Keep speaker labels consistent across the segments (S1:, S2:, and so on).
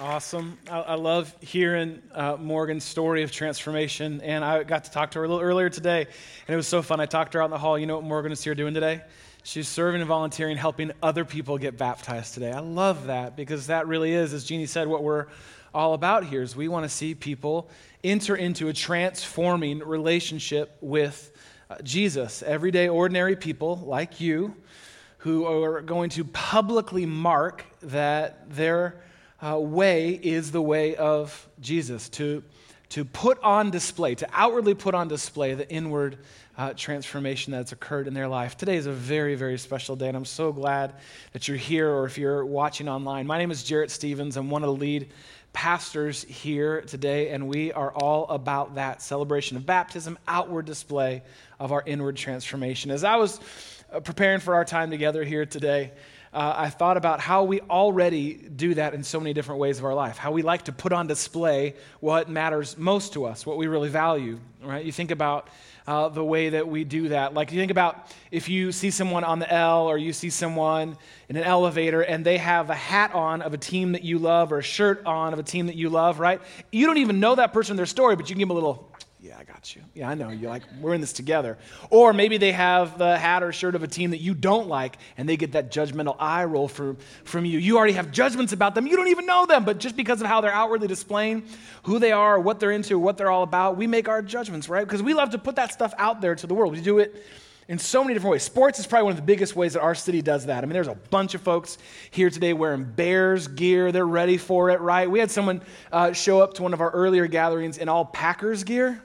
S1: Awesome. I, I love hearing uh, Morgan's story of transformation. And I got to talk to her a little earlier today, and it was so fun. I talked to her out in the hall. You know what Morgan is here doing today? She's serving and volunteering, helping other people get baptized today. I love that because that really is, as Jeannie said, what we're all about here is we want to see people enter into a transforming relationship with uh, Jesus. Everyday, ordinary people like you who are going to publicly mark that their uh, way is the way of Jesus, to, to put on display, to outwardly put on display the inward uh, transformation that's occurred in their life. Today is a very, very special day, and I'm so glad that you're here or if you're watching online. My name is Jarrett Stevens. I'm one of the lead pastors here today, and we are all about that celebration of baptism, outward display of our inward transformation. As I was uh, preparing for our time together here today, uh, I thought about how we already do that in so many different ways of our life. How we like to put on display what matters most to us, what we really value, right? You think about uh, the way that we do that. Like, you think about if you see someone on the L or you see someone in an elevator and they have a hat on of a team that you love or a shirt on of a team that you love, right? You don't even know that person, their story, but you can give them a little yeah, I got you. Yeah, I know. You're like, we're in this together. Or maybe they have the hat or shirt of a team that you don't like, and they get that judgmental eye roll from, from you. You already have judgments about them. You don't even know them, but just because of how they're outwardly displaying who they are, what they're into, what they're all about, we make our judgments, right? Because we love to put that stuff out there to the world. We do it in so many different ways. Sports is probably one of the biggest ways that our city does that. I mean, there's a bunch of folks here today wearing Bears gear. They're ready for it, right? We had someone uh, show up to one of our earlier gatherings in all Packers gear.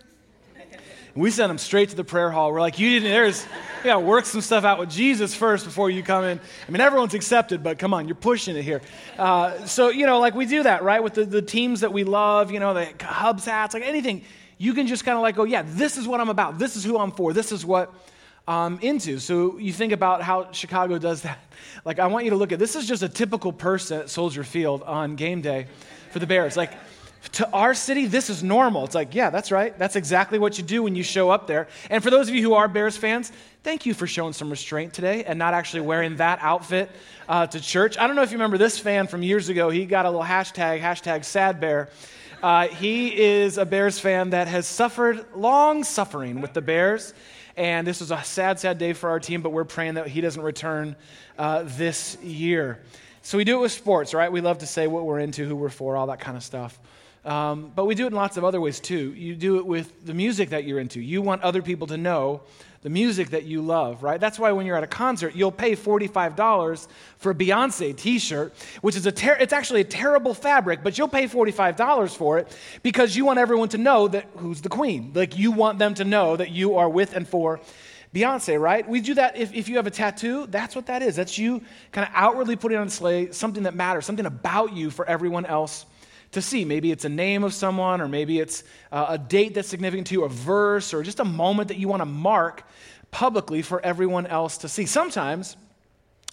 S1: And we sent them straight to the prayer hall. We're like, you didn't, there's, you got to work some stuff out with Jesus first before you come in. I mean, everyone's accepted, but come on, you're pushing it here. Uh, so, you know, like we do that, right? With the, the teams that we love, you know, the Cubs hats, like anything. You can just kind of like go, yeah, this is what I'm about. This is who I'm for. This is what I'm into. So you think about how Chicago does that. Like, I want you to look at this is just a typical person at Soldier Field on game day for the Bears. Like, to our city, this is normal. It's like, yeah, that's right. That's exactly what you do when you show up there. And for those of you who are Bears fans, thank you for showing some restraint today and not actually wearing that outfit uh, to church. I don't know if you remember this fan from years ago. He got a little hashtag, hashtag sad bear. Uh, he is a Bears fan that has suffered long suffering with the Bears. And this was a sad, sad day for our team, but we're praying that he doesn't return uh, this year. So we do it with sports, right? We love to say what we're into, who we're for, all that kind of stuff. Um, but we do it in lots of other ways too. You do it with the music that you're into. You want other people to know the music that you love, right? That's why when you're at a concert, you'll pay $45 for a Beyonce t-shirt, which is a ter- it's actually a terrible fabric, but you'll pay $45 for it because you want everyone to know that who's the queen. Like you want them to know that you are with and for Beyonce, right? We do that if, if you have a tattoo, that's what that is. That's you kind of outwardly putting on display something that matters, something about you for everyone else to see. Maybe it's a name of someone, or maybe it's uh, a date that's significant to you, a verse, or just a moment that you want to mark publicly for everyone else to see. Sometimes,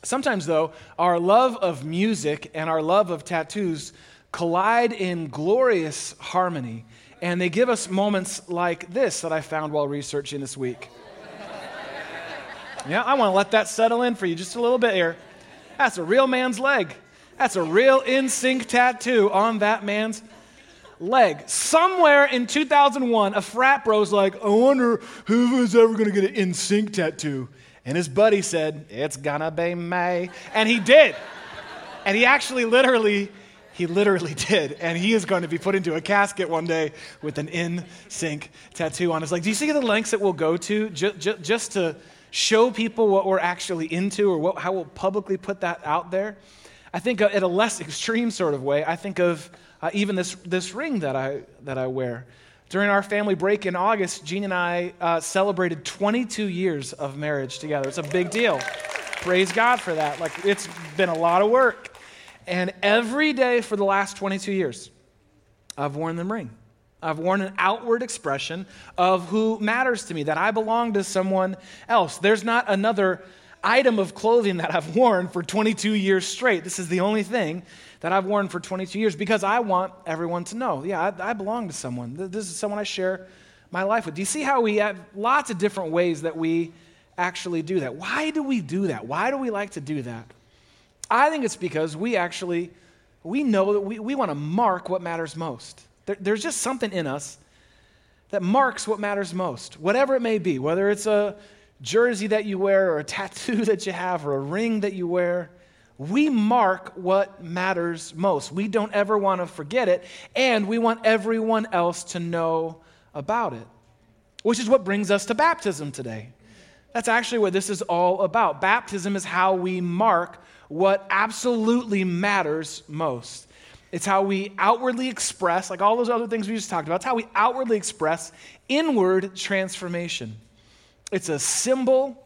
S1: sometimes though, our love of music and our love of tattoos collide in glorious harmony, and they give us moments like this that I found while researching this week. yeah, I want to let that settle in for you just a little bit here. That's a real man's leg. That's a real NSYNC tattoo on that man's leg. Somewhere in 2001, a frat bro's like, I wonder who is ever going to get an NSYNC tattoo. And his buddy said, It's gonna be me. And he did. And he actually literally, he literally did. And he is going to be put into a casket one day with an in sync tattoo on his leg. Do you see the lengths that we'll go to ju- ju- just to show people what we're actually into or what, how we'll publicly put that out there? I think in a less extreme sort of way, I think of uh, even this, this ring that I, that I wear. During our family break in August, Jean and I uh, celebrated 22 years of marriage together. It's a big deal. Praise God for that. Like, it's been a lot of work. And every day for the last 22 years, I've worn the ring. I've worn an outward expression of who matters to me, that I belong to someone else. There's not another item of clothing that I've worn for 22 years straight. This is the only thing that I've worn for 22 years because I want everyone to know, yeah, I, I belong to someone. This is someone I share my life with. Do you see how we have lots of different ways that we actually do that? Why do we do that? Why do we like to do that? I think it's because we actually we know that we, we want to mark what matters most. There, there's just something in us that marks what matters most, whatever it may be, whether it's a jersey that you wear or a tattoo that you have or a ring that you wear. We mark what matters most. We don't ever want to forget it, and we want everyone else to know about it, which is what brings us to baptism today. That's actually what this is all about. Baptism is how we mark what absolutely matters most. It's how we outwardly express, like all those other things we just talked about, it's how we outwardly express inward transformation. It's a symbol,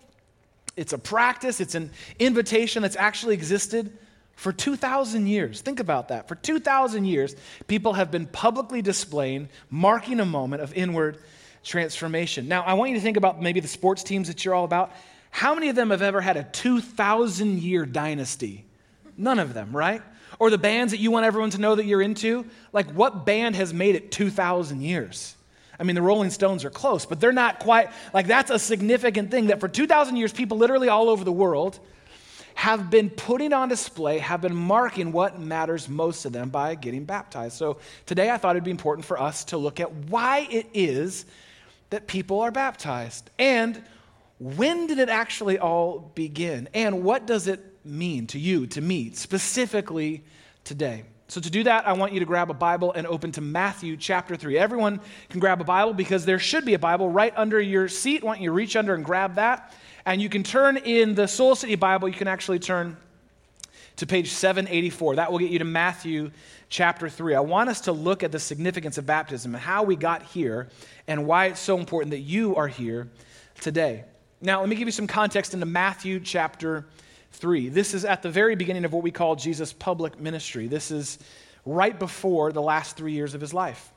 S1: it's a practice, it's an invitation that's actually existed for 2,000 years. Think about that. For 2,000 years, people have been publicly displaying, marking a moment of inward transformation. Now, I want you to think about maybe the sports teams that you're all about. How many of them have ever had a 2,000 year dynasty? None of them, right? Or the bands that you want everyone to know that you're into? Like, what band has made it 2,000 years? I mean, the Rolling Stones are close, but they're not quite, like, that's a significant thing that for 2,000 years, people literally all over the world have been putting on display, have been marking what matters most to them by getting baptized. So today I thought it'd be important for us to look at why it is that people are baptized and when did it actually all begin? And what does it mean to you, to me, specifically today? So, to do that, I want you to grab a Bible and open to Matthew chapter 3. Everyone can grab a Bible because there should be a Bible right under your seat. I want you to reach under and grab that. And you can turn in the Soul City Bible, you can actually turn to page 784. That will get you to Matthew chapter 3. I want us to look at the significance of baptism and how we got here and why it's so important that you are here today. Now, let me give you some context into Matthew chapter 3. This is at the very beginning of what we call Jesus' public ministry. This is right before the last three years of his life.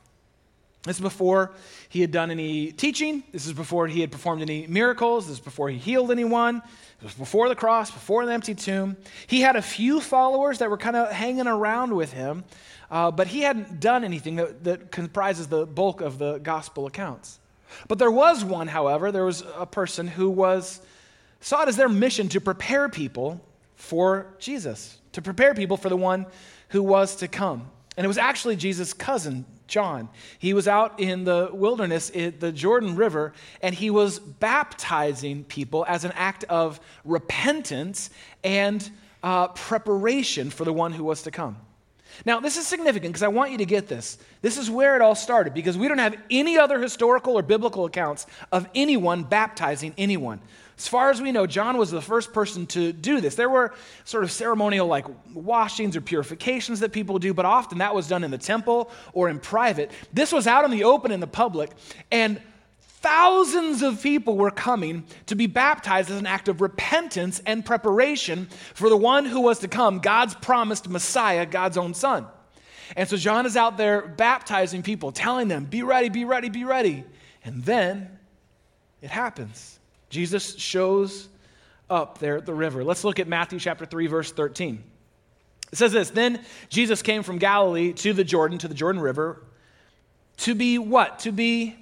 S1: This is before he had done any teaching. This is before he had performed any miracles. This is before he healed anyone. It was before the cross, before the empty tomb. He had a few followers that were kind of hanging around with him, uh, but he hadn't done anything that, that comprises the bulk of the gospel accounts. But there was one, however, there was a person who was saw it as their mission to prepare people for Jesus, to prepare people for the one who was to come. And it was actually Jesus' cousin, John. He was out in the wilderness, in the Jordan River, and he was baptizing people as an act of repentance and uh, preparation for the one who was to come. Now, this is significant because I want you to get this. This is where it all started because we don't have any other historical or biblical accounts of anyone baptizing anyone. As far as we know, John was the first person to do this. There were sort of ceremonial like washings or purifications that people do, but often that was done in the temple or in private. This was out in the open in the public, and thousands of people were coming to be baptized as an act of repentance and preparation for the one who was to come, God's promised Messiah, God's own son. And so John is out there baptizing people, telling them, be ready, be ready, be ready. And then it happens. Jesus shows up there at the river. Let's look at Matthew chapter 3, verse 13. It says this Then Jesus came from Galilee to the Jordan, to the Jordan River, to be what? To be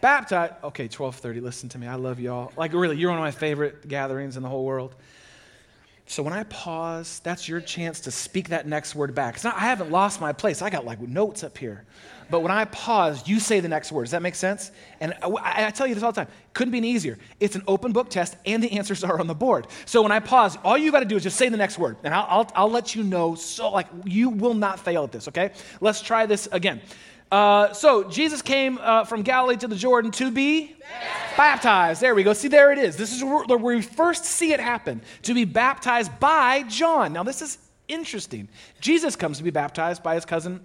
S1: baptized. Okay, 1230, listen to me. I love y'all. Like, really, you're one of my favorite gatherings in the whole world. So when I pause, that's your chance to speak that next word back. Because I haven't lost my place. I got like notes up here. But when I pause, you say the next word. Does that make sense? And I, I tell you this all the time. Couldn't be any easier. It's an open book test, and the answers are on the board. So when I pause, all you got to do is just say the next word, and I'll, I'll, I'll let you know. So like you will not fail at this. Okay? Let's try this again. Uh, so Jesus came uh, from Galilee to the Jordan to be baptized. baptized. There we go. See, there it is. This is where we first see it happen to be baptized by John. Now, this is interesting. Jesus comes to be baptized by his cousin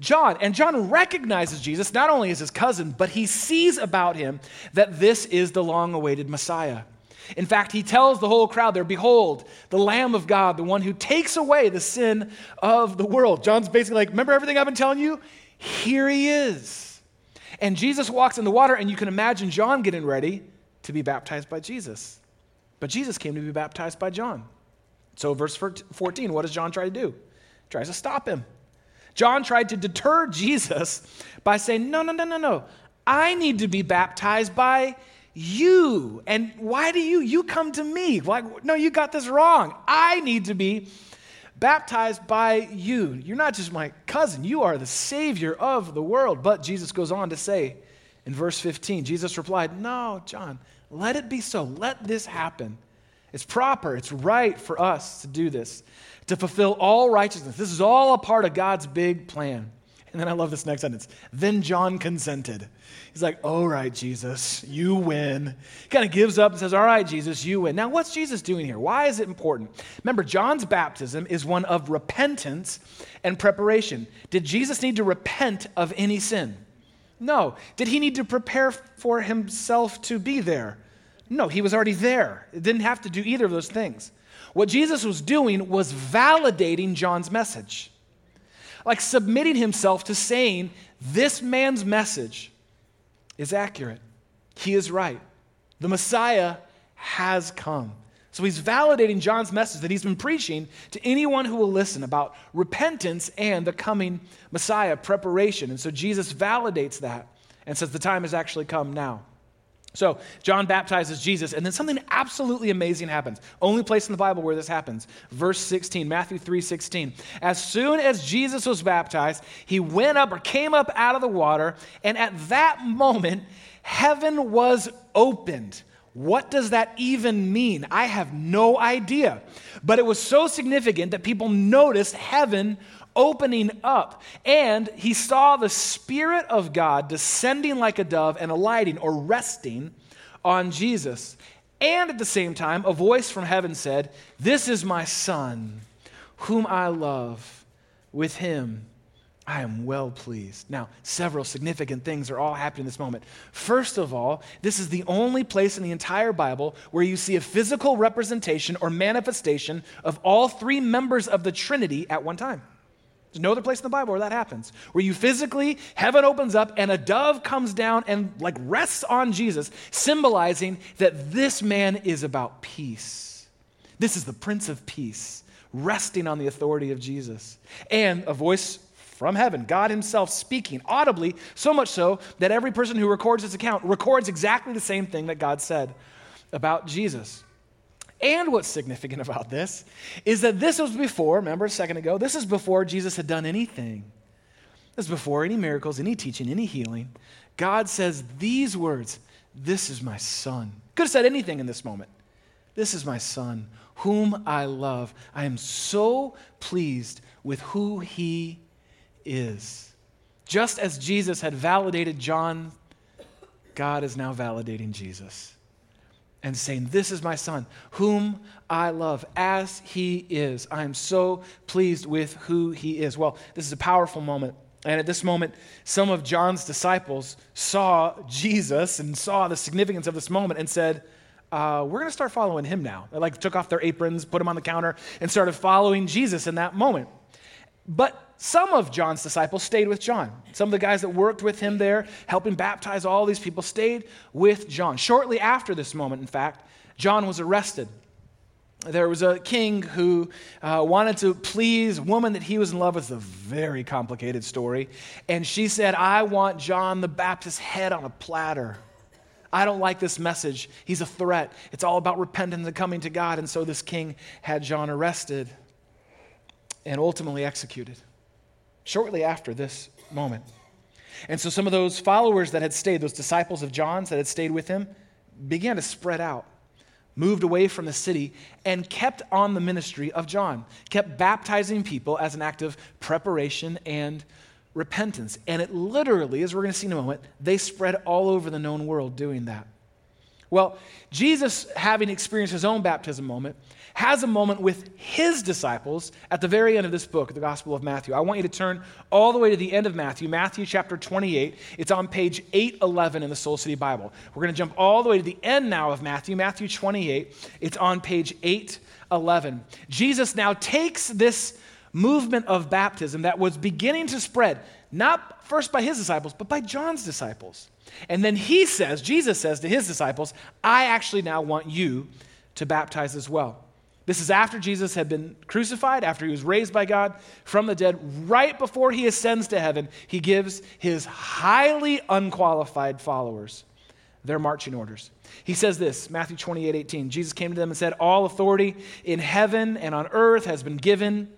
S1: John. And John recognizes Jesus not only as his cousin, but he sees about him that this is the long awaited Messiah. In fact, he tells the whole crowd there, Behold, the Lamb of God, the one who takes away the sin of the world. John's basically like, Remember everything I've been telling you? Here he is. And Jesus walks in the water, and you can imagine John getting ready to be baptized by Jesus. But Jesus came to be baptized by John. So, verse 14, what does John try to do? He tries to stop him. John tried to deter Jesus by saying, No, no, no, no, no. I need to be baptized by you. And why do you? You come to me. Like, no, you got this wrong. I need to be baptized by you. You're not just my cousin, you are the Savior of the world. But Jesus goes on to say in verse 15, Jesus replied, No, John, let it be so. Let this happen. It's proper, it's right for us to do this, to fulfill all righteousness. This is all a part of God's big plan. And then I love this next sentence. Then John consented. He's like, All right, Jesus, you win. He kind of gives up and says, All right, Jesus, you win. Now, what's Jesus doing here? Why is it important? Remember, John's baptism is one of repentance and preparation. Did Jesus need to repent of any sin? No. Did he need to prepare for himself to be there? No, he was already there. It didn't have to do either of those things. What Jesus was doing was validating John's message, like submitting himself to saying, This man's message is accurate. He is right. The Messiah has come. So he's validating John's message that he's been preaching to anyone who will listen about repentance and the coming Messiah preparation. And so Jesus validates that and says the time has actually come now. So John baptizes Jesus, and then something absolutely amazing happens. Only place in the Bible where this happens. Verse 16, Matthew 3 16. As soon as Jesus was baptized, he went up or came up out of the water, and at that moment, heaven was opened. What does that even mean? I have no idea. But it was so significant that people noticed heaven opening up. And he saw the Spirit of God descending like a dove and alighting or resting on Jesus. And at the same time, a voice from heaven said, This is my Son, whom I love. With him I am well pleased. Now, several significant things are all happening in this moment. First of all, this is the only place in the entire Bible where you see a physical representation or manifestation of all three members of the Trinity at one time. There's no other place in the Bible where that happens. Where you physically, heaven opens up and a dove comes down and like rests on Jesus, symbolizing that this man is about peace. This is the Prince of Peace, resting on the authority of Jesus. And a voice from heaven, God Himself speaking audibly, so much so that every person who records this account records exactly the same thing that God said about Jesus. And what's significant about this is that this was before, remember a second ago, this is before Jesus had done anything. This is before any miracles, any teaching, any healing. God says these words This is my son. Could have said anything in this moment. This is my son, whom I love. I am so pleased with who he is. Just as Jesus had validated John, God is now validating Jesus and saying, This is my son, whom I love as he is. I am so pleased with who he is. Well, this is a powerful moment. And at this moment, some of John's disciples saw Jesus and saw the significance of this moment and said, uh, We're going to start following him now. They like took off their aprons, put them on the counter, and started following Jesus in that moment. But some of John's disciples stayed with John. Some of the guys that worked with him there, helping baptize all these people, stayed with John. Shortly after this moment, in fact, John was arrested. There was a king who uh, wanted to please a woman that he was in love with. It's a very complicated story. And she said, I want John the Baptist's head on a platter. I don't like this message. He's a threat. It's all about repentance and coming to God. And so this king had John arrested and ultimately executed shortly after this moment. And so some of those followers that had stayed, those disciples of John's that had stayed with him, began to spread out, moved away from the city, and kept on the ministry of John, kept baptizing people as an act of preparation and repentance. And it literally, as we're going to see in a moment, they spread all over the known world doing that. Well, Jesus, having experienced his own baptism moment, has a moment with his disciples at the very end of this book, the Gospel of Matthew. I want you to turn all the way to the end of Matthew, Matthew chapter 28. It's on page 811 in the Soul City Bible. We're going to jump all the way to the end now of Matthew, Matthew 28. It's on page 811. Jesus now takes this movement of baptism that was beginning to spread, not first by his disciples, but by John's disciples. And then he says, Jesus says to his disciples, I actually now want you to baptize as well. This is after Jesus had been crucified, after he was raised by God from the dead. Right before he ascends to heaven, he gives his highly unqualified followers their marching orders. He says this, Matthew 28 18. Jesus came to them and said, All authority in heaven and on earth has been given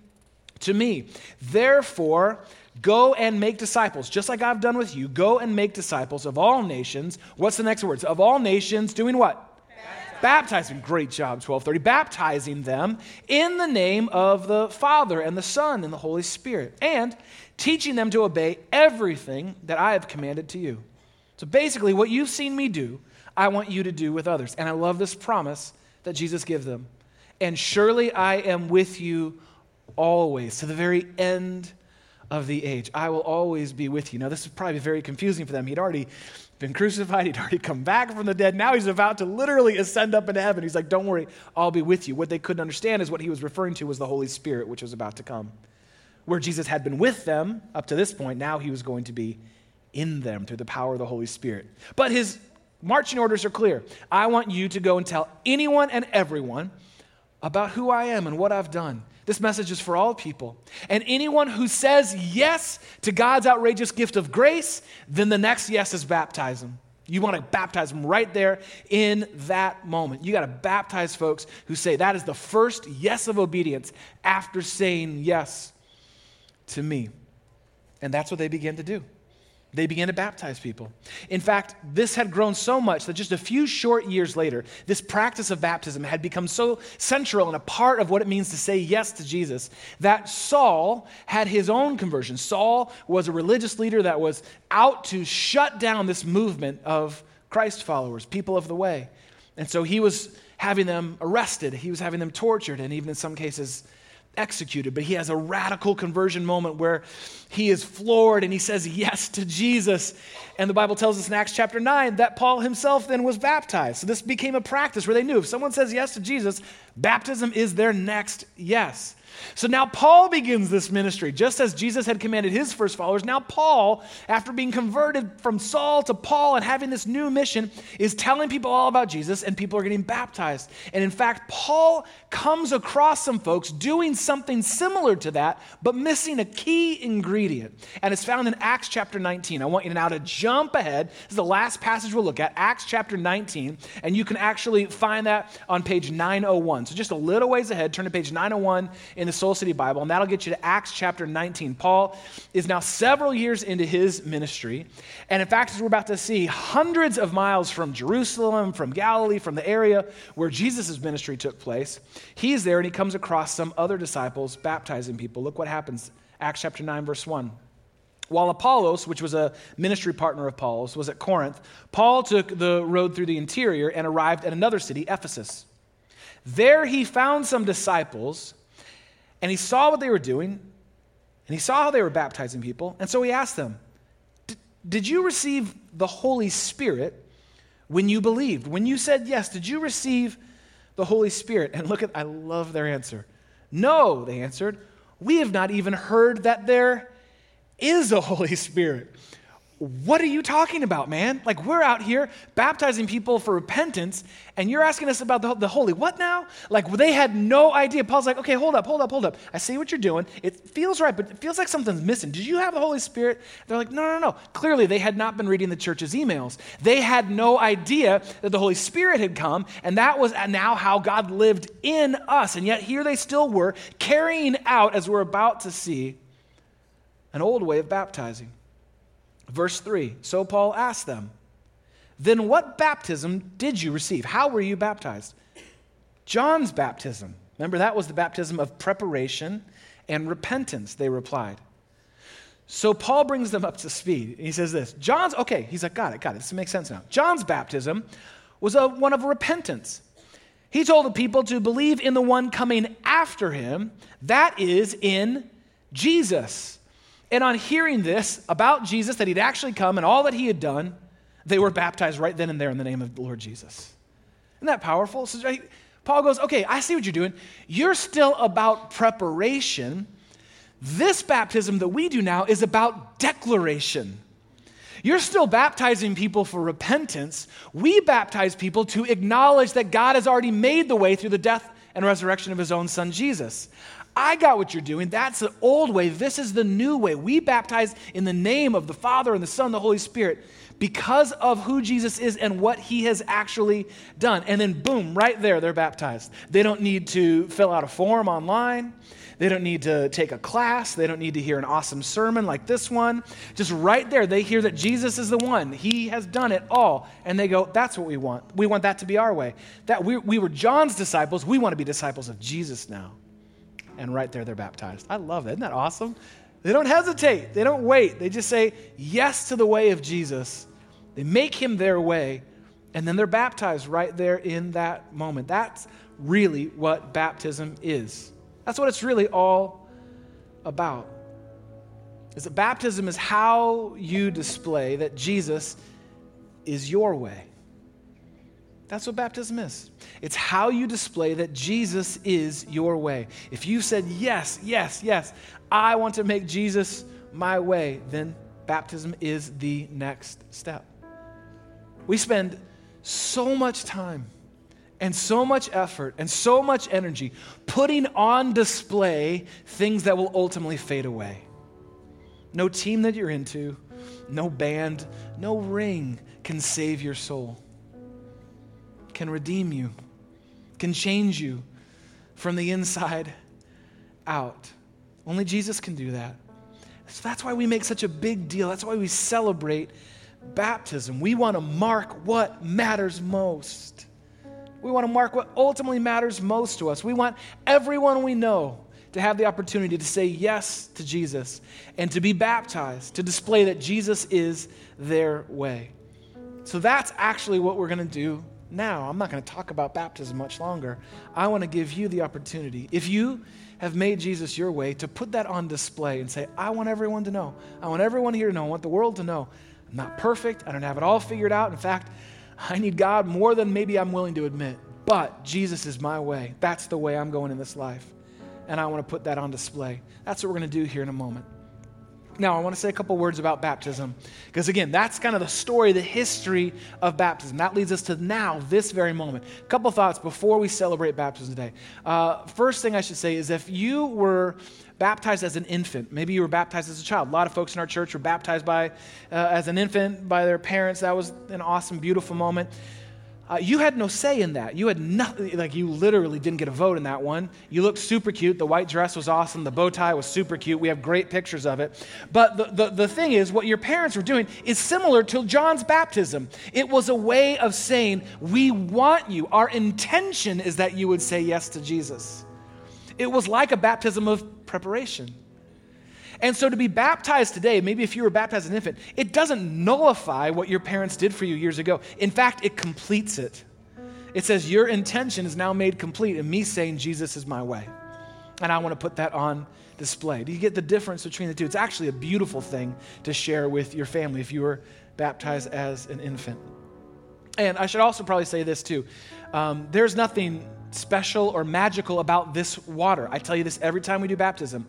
S1: to me. Therefore, go and make disciples, just like I've done with you. Go and make disciples of all nations. What's the next words? Of all nations, doing what? Baptizing great job 1230 baptizing them in the name of the father and the son and the holy spirit and teaching them to obey everything that i have commanded to you so basically what you've seen me do i want you to do with others and i love this promise that jesus gives them and surely i am with you always to the very end of the age. I will always be with you. Now, this is probably very confusing for them. He'd already been crucified, he'd already come back from the dead. Now he's about to literally ascend up into heaven. He's like, Don't worry, I'll be with you. What they couldn't understand is what he was referring to was the Holy Spirit, which was about to come. Where Jesus had been with them up to this point, now he was going to be in them through the power of the Holy Spirit. But his marching orders are clear. I want you to go and tell anyone and everyone about who I am and what I've done. This message is for all people. And anyone who says yes to God's outrageous gift of grace, then the next yes is baptize them. You want to baptize them right there in that moment. You got to baptize folks who say that is the first yes of obedience after saying yes to me. And that's what they begin to do they began to baptize people. In fact, this had grown so much that just a few short years later, this practice of baptism had become so central and a part of what it means to say yes to Jesus that Saul had his own conversion. Saul was a religious leader that was out to shut down this movement of Christ followers, people of the way. And so he was having them arrested, he was having them tortured, and even in some cases, executed, but he has a radical conversion moment where he is floored and he says yes to Jesus. And the Bible tells us in Acts chapter 9 that Paul himself then was baptized. So this became a practice where they knew if someone says yes to Jesus, baptism is their next yes. So now Paul begins this ministry, just as Jesus had commanded his first followers. Now, Paul, after being converted from Saul to Paul and having this new mission, is telling people all about Jesus, and people are getting baptized. And in fact, Paul comes across some folks doing something similar to that, but missing a key ingredient. And it's found in Acts chapter 19. I want you now to jump ahead. This is the last passage we'll look at, Acts chapter 19. And you can actually find that on page 901. So just a little ways ahead, turn to page 901 in the Soul City Bible, and that'll get you to Acts chapter 19. Paul is now several years into his ministry. And in fact, as we're about to see, hundreds of miles from Jerusalem, from Galilee, from the area where Jesus' ministry took place, he's there and he comes across some other disciples baptizing people. Look what happens. Acts chapter 9, verse 1. While Apollos, which was a ministry partner of Paul's, was at Corinth, Paul took the road through the interior and arrived at another city, Ephesus. There he found some disciples and he saw what they were doing, and he saw how they were baptizing people. And so he asked them, Did you receive the Holy Spirit when you believed? When you said yes, did you receive the Holy Spirit? And look at, I love their answer. No, they answered. We have not even heard that there is a Holy Spirit what are you talking about, man? Like, we're out here baptizing people for repentance, and you're asking us about the, the holy. What now? Like, they had no idea. Paul's like, okay, hold up, hold up, hold up. I see what you're doing. It feels right, but it feels like something's missing. Did you have the Holy Spirit? They're like, no, no, no. Clearly, they had not been reading the church's emails. They had no idea that the Holy Spirit had come, and that was now how God lived in us. And yet, here they still were carrying out, as we're about to see, an old way of baptizing. Verse 3 So Paul asked them, Then what baptism did you receive? How were you baptized? John's baptism. Remember, that was the baptism of preparation and repentance, they replied. So Paul brings them up to speed. He says this John's, okay, he's like, got it, got it. This makes sense now. John's baptism was a, one of repentance. He told the people to believe in the one coming after him, that is, in Jesus. And on hearing this about Jesus, that he'd actually come and all that he had done, they were baptized right then and there in the name of the Lord Jesus. Isn't that powerful? So Paul goes, Okay, I see what you're doing. You're still about preparation. This baptism that we do now is about declaration. You're still baptizing people for repentance. We baptize people to acknowledge that God has already made the way through the death and resurrection of his own son Jesus. I got what you're doing. That's the old way. This is the new way. We baptize in the name of the Father and the Son and the Holy Spirit because of who Jesus is and what he has actually done. And then, boom, right there, they're baptized. They don't need to fill out a form online. They don't need to take a class. They don't need to hear an awesome sermon like this one. Just right there, they hear that Jesus is the one. He has done it all. And they go, that's what we want. We want that to be our way. That we, we were John's disciples. We want to be disciples of Jesus now. And right there, they're baptized. I love that. Isn't that awesome? They don't hesitate. They don't wait. They just say yes to the way of Jesus. They make him their way, and then they're baptized right there in that moment. That's really what baptism is. That's what it's really all about. Is that baptism is how you display that Jesus is your way. That's what baptism is. It's how you display that Jesus is your way. If you said, Yes, yes, yes, I want to make Jesus my way, then baptism is the next step. We spend so much time and so much effort and so much energy putting on display things that will ultimately fade away. No team that you're into, no band, no ring can save your soul, can redeem you, can change you from the inside out. Only Jesus can do that. So that's why we make such a big deal. That's why we celebrate baptism. We want to mark what matters most. We want to mark what ultimately matters most to us. We want everyone we know to have the opportunity to say yes to Jesus and to be baptized, to display that Jesus is their way. So that's actually what we're going to do now. I'm not going to talk about baptism much longer. I want to give you the opportunity. If you have made Jesus your way, to put that on display and say, I want everyone to know. I want everyone here to know. I want the world to know. I'm not perfect. I don't have it all figured out. In fact, I need God more than maybe I'm willing to admit. But Jesus is my way. That's the way I'm going in this life. And I want to put that on display. That's what we're going to do here in a moment. Now, I want to say a couple words about baptism, because again, that's kind of the story, the history of baptism. That leads us to now, this very moment. A couple thoughts before we celebrate baptism today. Uh, first thing I should say is if you were baptized as an infant. Maybe you were baptized as a child. A lot of folks in our church were baptized by, uh, as an infant by their parents. That was an awesome, beautiful moment. Uh, you had no say in that. You had nothing, like, you literally didn't get a vote in that one. You looked super cute. The white dress was awesome. The bow tie was super cute. We have great pictures of it. But the, the, the thing is, what your parents were doing is similar to John's baptism. It was a way of saying, We want you. Our intention is that you would say yes to Jesus. It was like a baptism of preparation. And so to be baptized today, maybe if you were baptized as an infant, it doesn't nullify what your parents did for you years ago. In fact, it completes it. It says, Your intention is now made complete in me saying, Jesus is my way. And I want to put that on display. Do you get the difference between the two? It's actually a beautiful thing to share with your family if you were baptized as an infant. And I should also probably say this too. Um, there's nothing special or magical about this water. I tell you this every time we do baptism.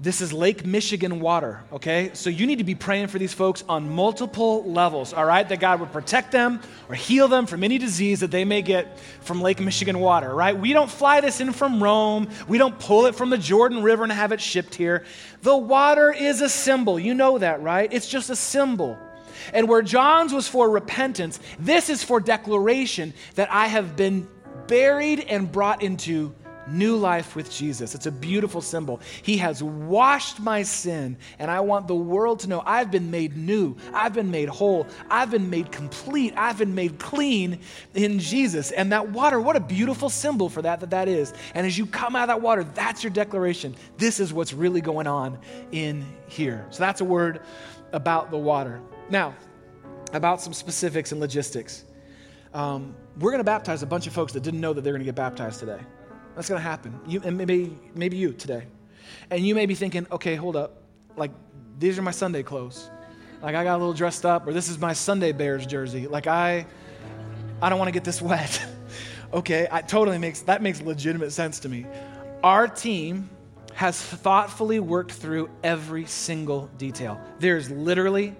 S1: This is Lake Michigan water, okay? So you need to be praying for these folks on multiple levels, all right? That God would protect them or heal them from any disease that they may get from Lake Michigan water, right? We don't fly this in from Rome. We don't pull it from the Jordan River and have it shipped here. The water is a symbol. You know that, right? It's just a symbol. And where John's was for repentance, this is for declaration that I have been buried and brought into new life with Jesus. It's a beautiful symbol. He has washed my sin, and I want the world to know I've been made new, I've been made whole, I've been made complete, I've been made clean in Jesus. And that water, what a beautiful symbol for that that that is. And as you come out of that water, that's your declaration. This is what's really going on in here. So that's a word about the water. Now, about some specifics and logistics. Um, we're going to baptize a bunch of folks that didn't know that they're going to get baptized today. That's going to happen. You, and maybe, maybe you today. And you may be thinking, okay, hold up. Like, these are my Sunday clothes. Like, I got a little dressed up, or this is my Sunday Bears jersey. Like, I, I don't want to get this wet. okay, I totally makes, that makes legitimate sense to me. Our team has thoughtfully worked through every single detail. There's literally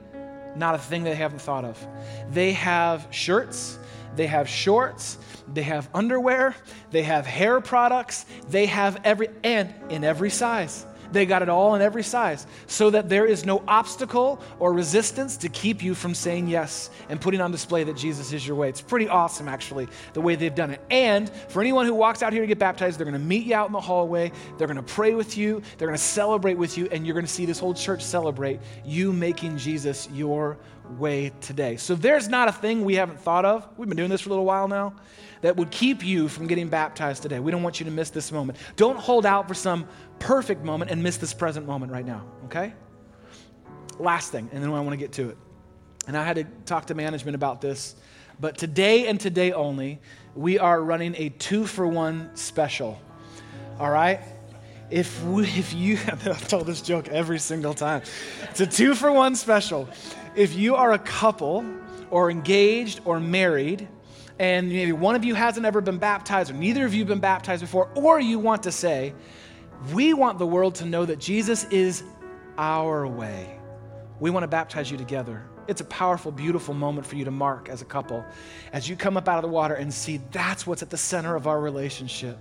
S1: not a thing they haven't thought of. They have shirts, they have shorts, they have underwear, they have hair products, they have every, and in every size. They got it all in every size so that there is no obstacle or resistance to keep you from saying yes and putting on display that Jesus is your way. It's pretty awesome, actually, the way they've done it. And for anyone who walks out here to get baptized, they're going to meet you out in the hallway. They're going to pray with you. They're going to celebrate with you. And you're going to see this whole church celebrate you making Jesus your way today. So there's not a thing we haven't thought of. We've been doing this for a little while now that would keep you from getting baptized today. We don't want you to miss this moment. Don't hold out for some perfect moment and miss this present moment right now, okay? Last thing, and then I want to get to it. And I had to talk to management about this, but today and today only, we are running a two for one special, all right? If, we, if you, I've told this joke every single time, it's a two for one special. If you are a couple or engaged or married, and maybe one of you hasn't ever been baptized, or neither of you have been baptized before, or you want to say, we want the world to know that Jesus is our way. We want to baptize you together. It's a powerful, beautiful moment for you to mark as a couple as you come up out of the water and see that's what's at the center of our relationship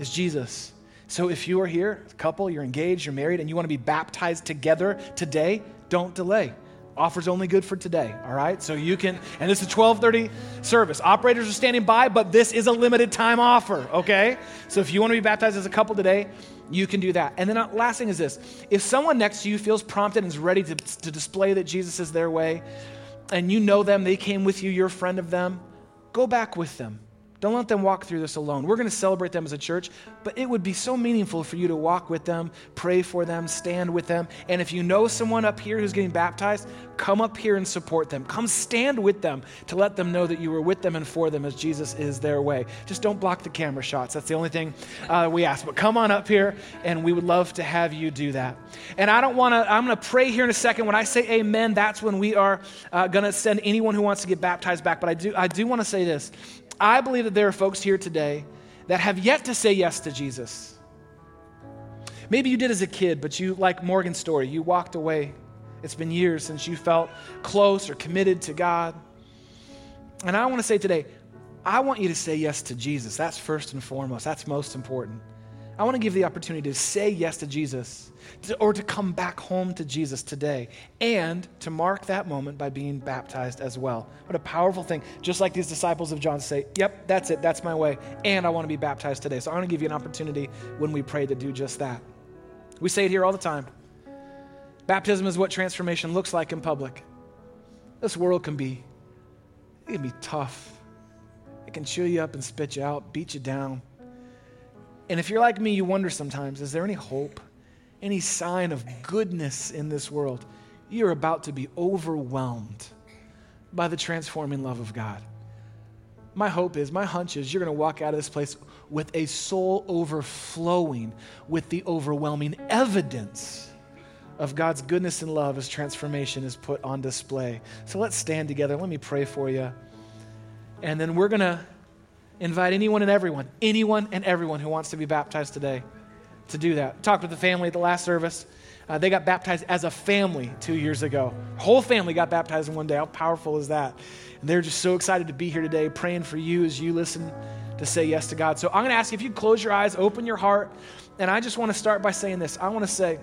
S1: is Jesus. So if you are here, a couple, you're engaged, you're married, and you want to be baptized together today, don't delay. Offer's only good for today, all right? So you can, and this is 1230 service. Operators are standing by, but this is a limited time offer, okay? So if you want to be baptized as a couple today, you can do that. And then uh, last thing is this if someone next to you feels prompted and is ready to, to display that Jesus is their way, and you know them, they came with you, you're a friend of them, go back with them. Don't let them walk through this alone. We're going to celebrate them as a church, but it would be so meaningful for you to walk with them, pray for them, stand with them. And if you know someone up here who's getting baptized, come up here and support them. Come stand with them to let them know that you were with them and for them as Jesus is their way. Just don't block the camera shots. That's the only thing uh, we ask. But come on up here, and we would love to have you do that. And I don't want to, I'm going to pray here in a second. When I say amen, that's when we are uh, going to send anyone who wants to get baptized back. But I do, I do want to say this I believe that there are folks here today that have yet to say yes to Jesus. Maybe you did as a kid, but you, like Morgan's story, you walked away. It's been years since you felt close or committed to God. And I want to say today, I want you to say yes to Jesus. That's first and foremost, that's most important. I want to give the opportunity to say yes to Jesus to, or to come back home to Jesus today and to mark that moment by being baptized as well. What a powerful thing. Just like these disciples of John say, Yep, that's it, that's my way, and I want to be baptized today. So I want to give you an opportunity when we pray to do just that. We say it here all the time. Baptism is what transformation looks like in public. This world can be, it can be tough. It can chew you up and spit you out, beat you down. And if you're like me, you wonder sometimes is there any hope, any sign of goodness in this world? You're about to be overwhelmed by the transforming love of God. My hope is, my hunch is, you're going to walk out of this place with a soul overflowing with the overwhelming evidence of God's goodness and love as transformation is put on display. So let's stand together. Let me pray for you. And then we're going to invite anyone and everyone, anyone and everyone who wants to be baptized today to do that. Talked with the family at the last service. Uh, they got baptized as a family two years ago. Whole family got baptized in one day. How powerful is that? And they're just so excited to be here today, praying for you as you listen to say yes to God. So I'm going to ask you if you close your eyes, open your heart, and I just want to start by saying this. I want to say,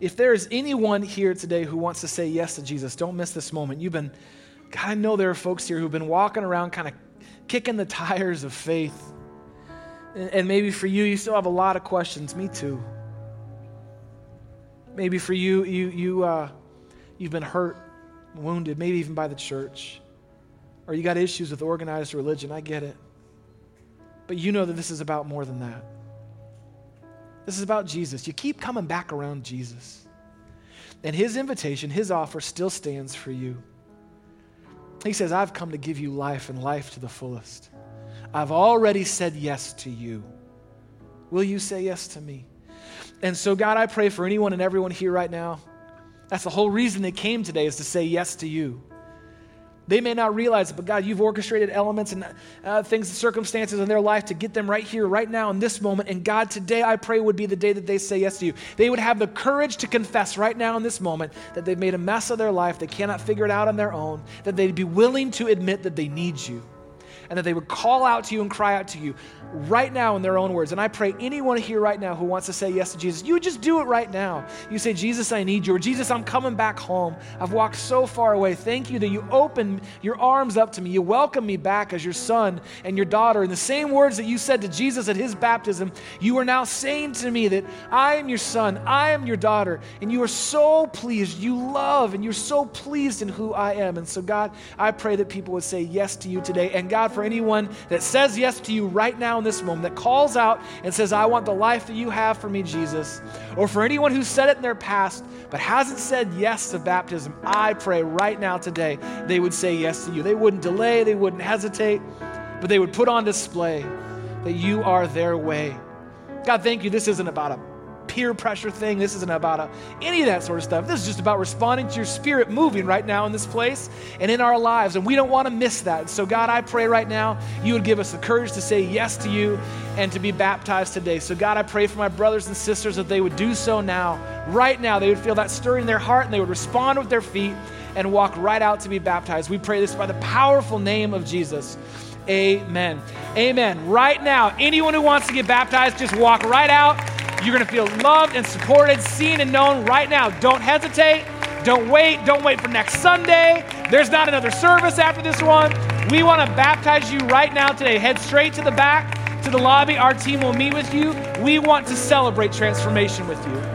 S1: if there is anyone here today who wants to say yes to Jesus, don't miss this moment. You've been, God, I know there are folks here who've been walking around kind of kicking the tires of faith. And maybe for you, you still have a lot of questions. Me too. Maybe for you, you, you, uh, you've been hurt, wounded, maybe even by the church. Or you got issues with organized religion. I get it. But you know that this is about more than that. This is about Jesus. You keep coming back around Jesus. And his invitation, his offer still stands for you. He says, I've come to give you life and life to the fullest. I've already said yes to you. Will you say yes to me? And so, God, I pray for anyone and everyone here right now. That's the whole reason they came today is to say yes to you. They may not realize it, but God, you've orchestrated elements and uh, things and circumstances in their life to get them right here, right now, in this moment. And God, today I pray would be the day that they say yes to you. They would have the courage to confess right now in this moment that they've made a mess of their life, they cannot figure it out on their own, that they'd be willing to admit that they need you.
S2: And that they would call out to you and cry out to you right now in their own words. And I pray anyone here right now who wants to say yes to Jesus, you just do it right now. You say, Jesus, I need you, or Jesus, I'm coming back home. I've walked so far away. Thank you that you open your arms up to me. You welcome me back as your son and your daughter. In the same words that you said to Jesus at his baptism, you are now saying to me that I am your son, I am your daughter, and you are so pleased. You love, and you're so pleased in who I am. And so, God, I pray that people would say yes to you today. And God, for anyone that says yes to you right now in this moment, that calls out and says, I want the life that you have for me, Jesus, or for anyone who said it in their past but hasn't said yes to baptism, I pray right now today they would say yes to you. They wouldn't delay, they wouldn't hesitate, but they would put on display that you are their way. God, thank you. This isn't about a peer pressure thing. This isn't about a, any of that sort of stuff. This is just about responding to your spirit moving right now in this place and in our lives. And we don't want to miss that. So, God, I pray right now you would give us the courage to say yes to you and to be baptized today. So, God, I pray for my brothers and sisters that they would do so now, right now. They would feel that stirring in their heart and they would respond with their feet and walk right out to be baptized. We pray this by the powerful name of Jesus. Amen. Amen. Right now, anyone who wants to get baptized, just walk right out. You're going to feel loved and supported, seen and known right now. Don't hesitate. Don't wait. Don't wait for next Sunday. There's not another service after this one. We want to baptize you right now today. Head straight to the back, to the lobby. Our team will meet with you. We want to celebrate transformation with you.